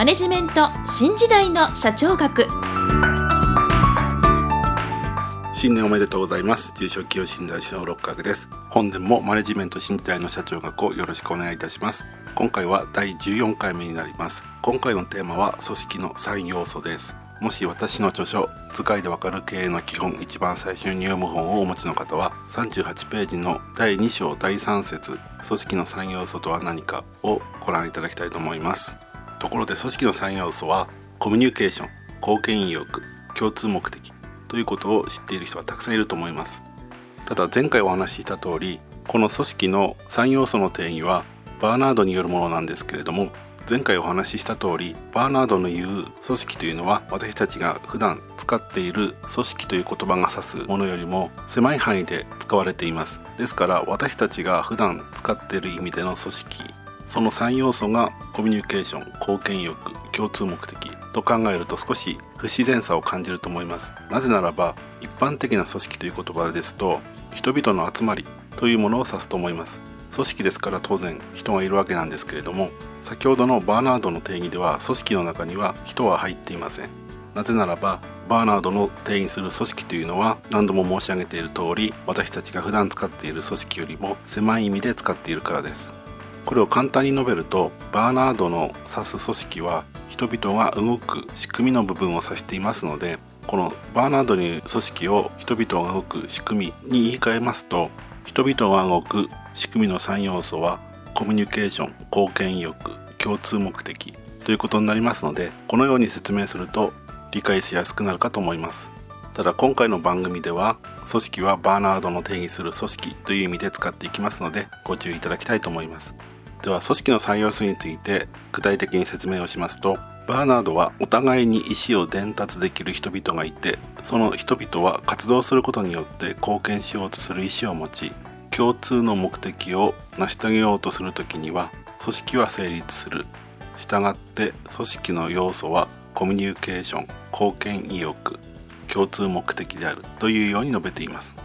マネジメント新時代の社長学。新年おめでとうございます。中小企業診断士の六角です。本年もマネジメント新時代の社長学をよろしくお願いいたします。今回は第14回目になります。今回のテーマは組織の3要素です。もし私の著書「図解でわかる経営の基本」一番最初に読む本をお持ちの方は38ページの第2章第3節「組織の3要素とは何か」をご覧いただきたいと思います。ところで組織の3要素はコミュニケーション貢献意欲共通目的ということを知っている人はたくさんいると思います。ただ前回お話しした通りこの組織の3要素の定義はバーナードによるものなんですけれども前回お話しした通りバーナードの言う組織というのは私たちが普段使っている組織という言葉が指すものよりも狭い範囲で使われています。ですから私たちが普段使っている意味での組織その3要素がコミュニケーション貢献欲共通目的と考えると少し不自然さを感じると思います。なぜならば一般的な組織という言葉ですと人々の集まりというものを指すと思います。組織ですから当然人がいるわけなんですけれども先ほどのバーナードの定義では組織の中には人は入っていません。なぜならばバーナードの定義する組織というのは何度も申し上げている通り私たちが普段使っている組織よりも狭い意味で使っているからです。これを簡単に述べるとバーナードの指す組織は人々が動く仕組みの部分を指していますのでこのバーナードに組織を人々が動く仕組みに言い換えますと人々が動く仕組みの3要素はコミュニケーション貢献意欲共通目的ということになりますのでこのように説明すると理解しやすくなるかと思います。ただ今回の番組では組織はバーナードの定義する組織という意味で使っていきますのでご注意いただきたいと思います。では組織の3要素について具体的に説明をしますとバーナードはお互いに意思を伝達できる人々がいてその人々は活動することによって貢献しようとする意思を持ち共通の目的を成し遂げようとする時には組織は成立する。したがって組織の要素はコミュニケーション貢献意欲。共通目的であるというように述べています。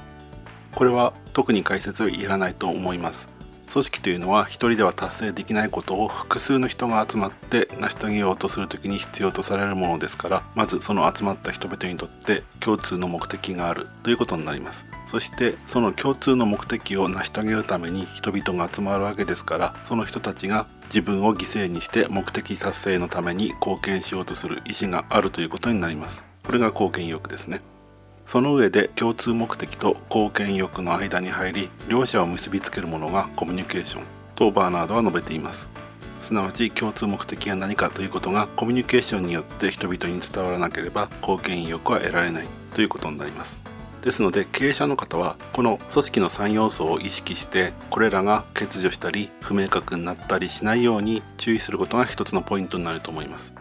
これは特に解説はいらないと思います。組織というのは一人では達成できないことを複数の人が集まって成し遂げようとする時に必要とされるものですからまずその集まった人々にとって共通の目的があるということになります。そしてその共通の目的を成し遂げるために人々が集まるわけですからその人たちが自分を犠牲にして目的達成のために貢献しようとする意思があるということになります。これが貢献意欲ですね。その上で共通目的と貢献欲の間に入り両者を結びつけるものがコミュニケーションとバーナードは述べています。すなわち共通目的が何かということがコミュニケーションによって人々に伝わらなければ貢献意欲は得られないということになります。ですので経営者の方はこの組織の3要素を意識してこれらが欠如したり不明確になったりしないように注意することが一つのポイントになると思います。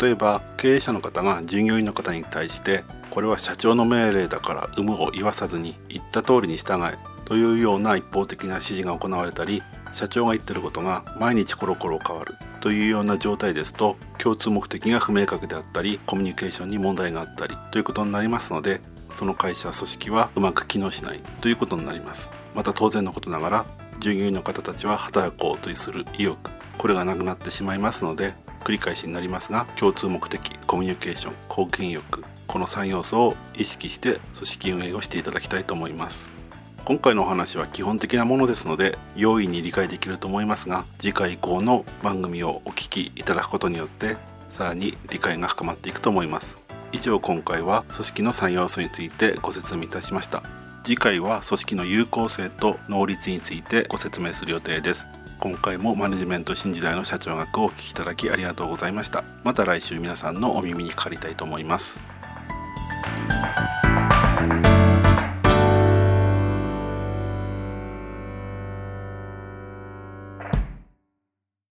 例えば経営者の方が従業員の方に対してこれは社長の命令だから有無を言わさずに言った通りに従えというような一方的な指示が行われたり社長が言ってることが毎日コロコロ変わるというような状態ですと共通目的が不明確であったりコミュニケーションに問題があったりということになりますのでその会社組織はうまく機能しないということになります。また当然のことながら従業員の方たちは働こうとする意欲これがなくなってしまいますので繰り返しになりますが共通目的コミュニケーション貢献欲この3要素を意識して組織運営をしていただきたいと思います。今回のお話は基本的なものですので容易に理解できると思いますが次回以降の番組をお聞きいただくことによってさらに理解が深まっていくと思います。以上今回は組織の3要素についてご説明いたしました。次回は組織の有効性と能率についてご説明する予定です。今回もマネジメント新時代の社長学をお聴きいただきありがとうございました。また来週皆さんのお耳にかかりたいと思います。